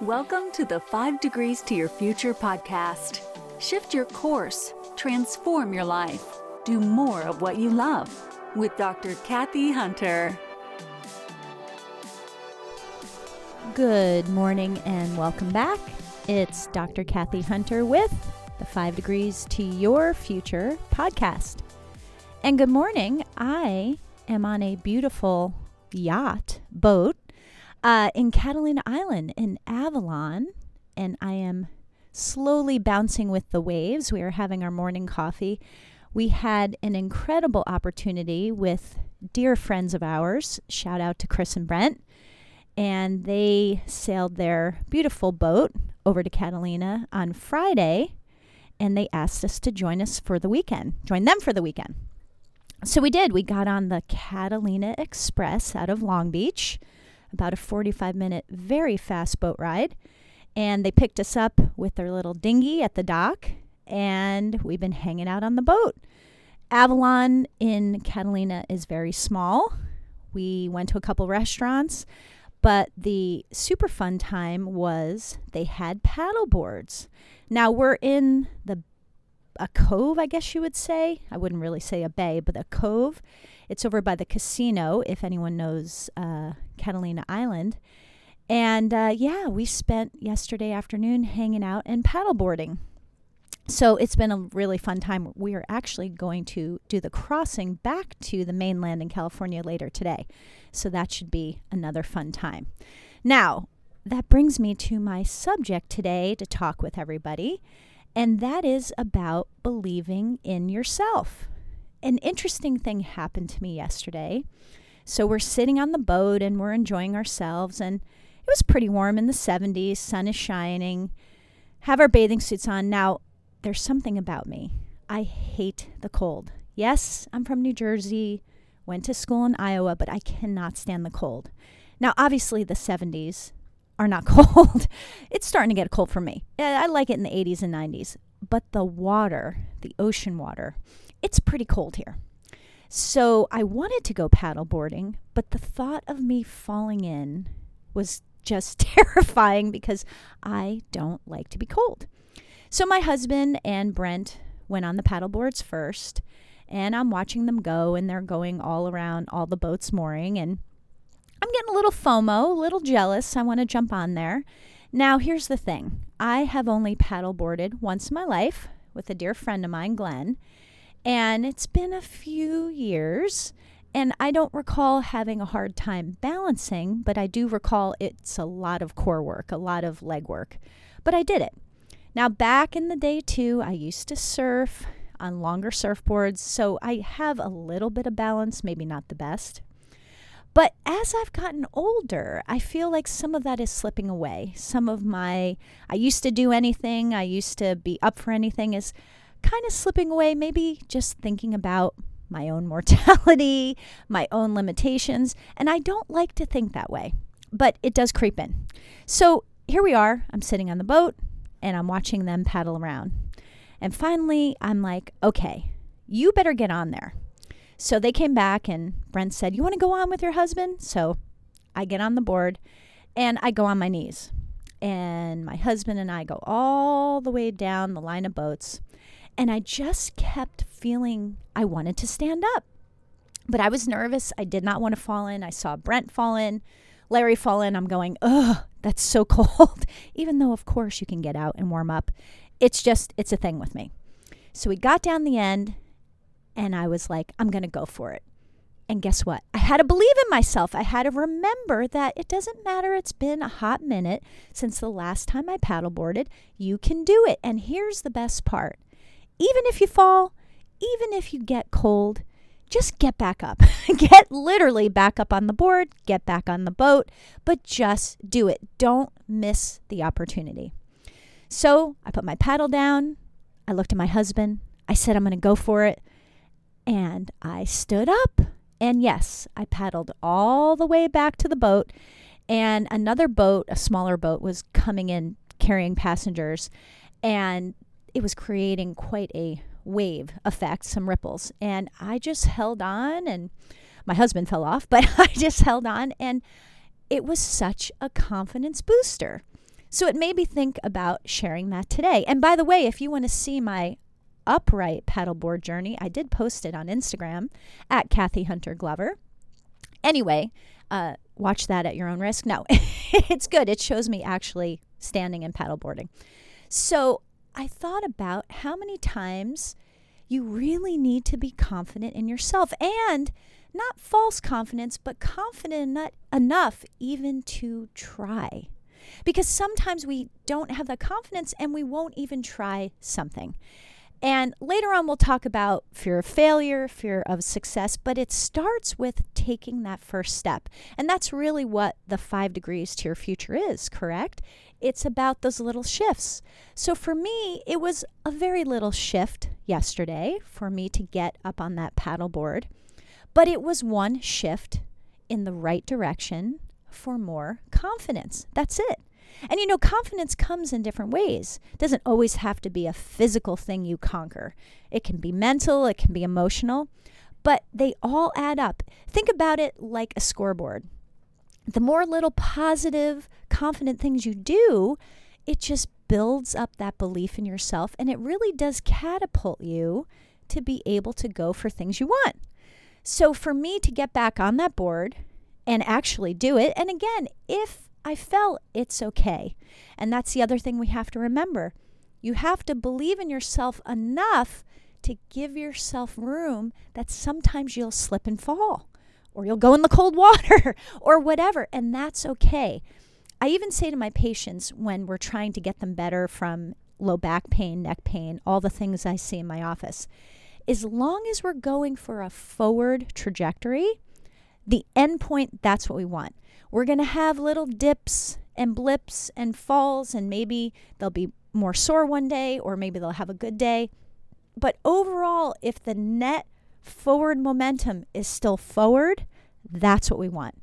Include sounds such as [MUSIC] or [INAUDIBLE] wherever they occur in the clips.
Welcome to the 5 Degrees to Your Future podcast. Shift your course, transform your life, do more of what you love with Dr. Kathy Hunter. Good morning and welcome back. It's Dr. Kathy Hunter with the 5 Degrees to Your Future podcast. And good morning. I am on a beautiful yacht boat uh, in Catalina Island in Avalon, and I am slowly bouncing with the waves. We are having our morning coffee. We had an incredible opportunity with dear friends of ours. Shout out to Chris and Brent. And they sailed their beautiful boat over to Catalina on Friday, and they asked us to join us for the weekend, join them for the weekend. So we did. We got on the Catalina Express out of Long Beach about a 45 minute, very fast boat ride. And they picked us up with their little dinghy at the dock, and we've been hanging out on the boat. Avalon in Catalina is very small. We went to a couple restaurants, but the super fun time was they had paddle boards. Now we're in the a cove, I guess you would say. I wouldn't really say a bay, but a cove. It's over by the casino, if anyone knows uh, Catalina Island. And uh, yeah, we spent yesterday afternoon hanging out and paddleboarding. So it's been a really fun time. We are actually going to do the crossing back to the mainland in California later today. So that should be another fun time. Now, that brings me to my subject today to talk with everybody, and that is about believing in yourself. An interesting thing happened to me yesterday. So we're sitting on the boat and we're enjoying ourselves, and it was pretty warm in the 70s, sun is shining, have our bathing suits on. Now, there's something about me. I hate the cold. Yes, I'm from New Jersey, went to school in Iowa, but I cannot stand the cold. Now, obviously, the 70s are not [LAUGHS] cold. it's starting to get cold for me. I like it in the 80s and 90s, but the water, the ocean water, it's pretty cold here. So I wanted to go paddleboarding, but the thought of me falling in was just [LAUGHS] terrifying because I don't like to be cold. So my husband and Brent went on the paddle boards first, and I'm watching them go, and they're going all around all the boats mooring, and I'm getting a little FOMO, a little jealous. I want to jump on there. Now, here's the thing I have only paddleboarded once in my life with a dear friend of mine, Glenn, and it's been a few years. And I don't recall having a hard time balancing, but I do recall it's a lot of core work, a lot of leg work. But I did it. Now, back in the day, too, I used to surf on longer surfboards, so I have a little bit of balance, maybe not the best. But as I've gotten older, I feel like some of that is slipping away. Some of my, I used to do anything, I used to be up for anything, is kind of slipping away, maybe just thinking about my own [LAUGHS] mortality, my own limitations. And I don't like to think that way, but it does creep in. So here we are. I'm sitting on the boat and I'm watching them paddle around. And finally, I'm like, okay, you better get on there. So they came back and Brent said, You want to go on with your husband? So I get on the board and I go on my knees. And my husband and I go all the way down the line of boats. And I just kept feeling I wanted to stand up. But I was nervous. I did not want to fall in. I saw Brent fall in, Larry fall in. I'm going, ugh, that's so [LAUGHS] cold. Even though, of course, you can get out and warm up. It's just, it's a thing with me. So we got down the end, and I was like, I'm going to go for it. And guess what? I had to believe in myself. I had to remember that it doesn't matter. It's been a hot minute since the last time I paddleboarded. You can do it. And here's the best part even if you fall, even if you get cold, just get back up. [LAUGHS] get literally back up on the board, get back on the boat, but just do it. Don't miss the opportunity. So I put my paddle down. I looked at my husband. I said, I'm going to go for it. And I stood up. And yes, I paddled all the way back to the boat. And another boat, a smaller boat, was coming in carrying passengers. And it was creating quite a wave effect, some ripples. And I just held on, and my husband fell off, [LAUGHS] but I just held on. And it was such a confidence booster. So it made me think about sharing that today. And by the way, if you want to see my upright paddleboard journey, I did post it on Instagram at Kathy Hunter Glover. Anyway, uh, watch that at your own risk. No, [LAUGHS] it's good. It shows me actually standing and paddleboarding. So I thought about how many times you really need to be confident in yourself and not false confidence, but confident enough even to try. Because sometimes we don't have the confidence and we won't even try something. And later on, we'll talk about fear of failure, fear of success, but it starts with taking that first step. And that's really what the five degrees to your future is, correct? It's about those little shifts. So for me, it was a very little shift yesterday for me to get up on that paddleboard, but it was one shift in the right direction for more confidence. That's it. And you know, confidence comes in different ways. It doesn't always have to be a physical thing you conquer, it can be mental, it can be emotional, but they all add up. Think about it like a scoreboard. The more little positive, confident things you do, it just builds up that belief in yourself and it really does catapult you to be able to go for things you want. So, for me to get back on that board and actually do it, and again, if I fell, it's okay. And that's the other thing we have to remember. You have to believe in yourself enough to give yourself room that sometimes you'll slip and fall, or you'll go in the cold [LAUGHS] water, or whatever, and that's okay. I even say to my patients when we're trying to get them better from low back pain, neck pain, all the things I see in my office, as long as we're going for a forward trajectory, the end point, that's what we want. We're going to have little dips and blips and falls, and maybe they'll be more sore one day, or maybe they'll have a good day. But overall, if the net forward momentum is still forward, that's what we want.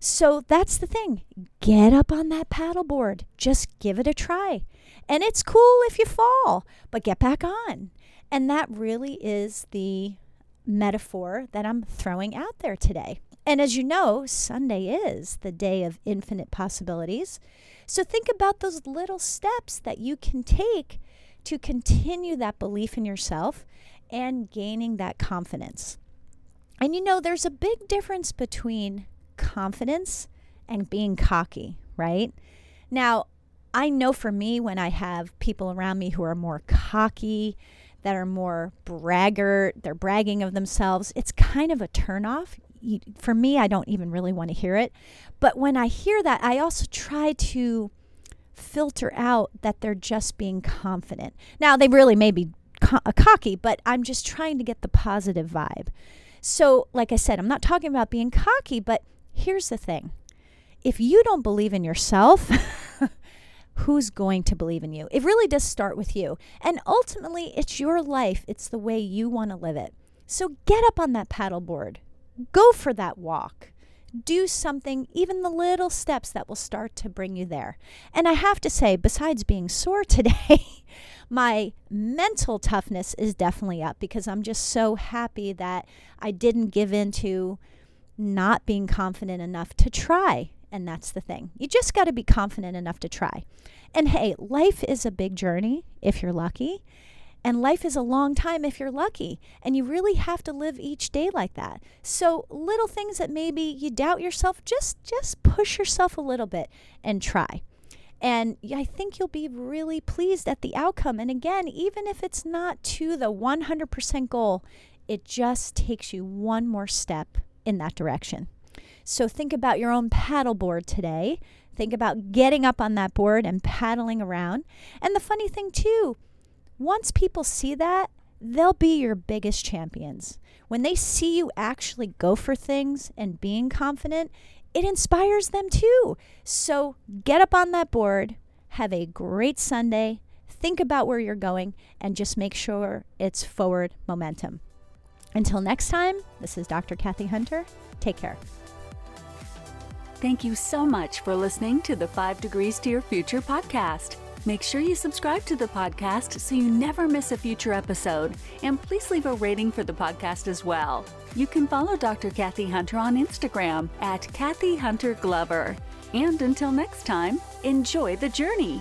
So that's the thing. Get up on that paddleboard. Just give it a try. And it's cool if you fall, but get back on. And that really is the metaphor that I'm throwing out there today. And as you know, Sunday is the day of infinite possibilities. So think about those little steps that you can take to continue that belief in yourself and gaining that confidence. And you know, there's a big difference between confidence and being cocky, right? Now, I know for me, when I have people around me who are more cocky, that are more braggart, they're bragging of themselves, it's kind of a turnoff for me, I don't even really want to hear it. But when I hear that, I also try to filter out that they're just being confident. Now, they really may be co- uh, cocky, but I'm just trying to get the positive vibe. So, like I said, I'm not talking about being cocky, but here's the thing if you don't believe in yourself, [LAUGHS] who's going to believe in you? It really does start with you. And ultimately, it's your life, it's the way you want to live it. So get up on that paddleboard, Go for that walk. Do something, even the little steps that will start to bring you there. And I have to say, besides being sore [LAUGHS] today, my mental toughness is definitely up because I'm just so happy that I didn't give in to not being confident enough to try. And that's the thing. You just got to be confident enough to try. And hey, life is a big journey if you're lucky. And life is a long time if you're lucky. And you really have to live each day like that. So little things that maybe you doubt yourself, just just push yourself a little bit and try. And I think you'll be really pleased at the outcome. And again, even if it's not to the 100% goal, it just takes you one more step in that direction. So think about your own paddleboard today. Think about getting up on that board and paddling around. And the funny thing, too, once people see that, they'll be your biggest champions. When they see you actually go for things and being confident, it inspires them too. So get up on that board, have a great Sunday, think about where you're going, and just make sure it's forward momentum. Until next time, this is Dr. Kathy Hunter. Take care. Thank you so much for listening to the Five Degrees to Your Future podcast. Make sure you subscribe to the podcast so you never miss a future episode, and please leave a rating for the podcast as well. You can follow Dr. Kathy Hunter on Instagram at Kathy Hunter Glover. And until next time, enjoy the journey.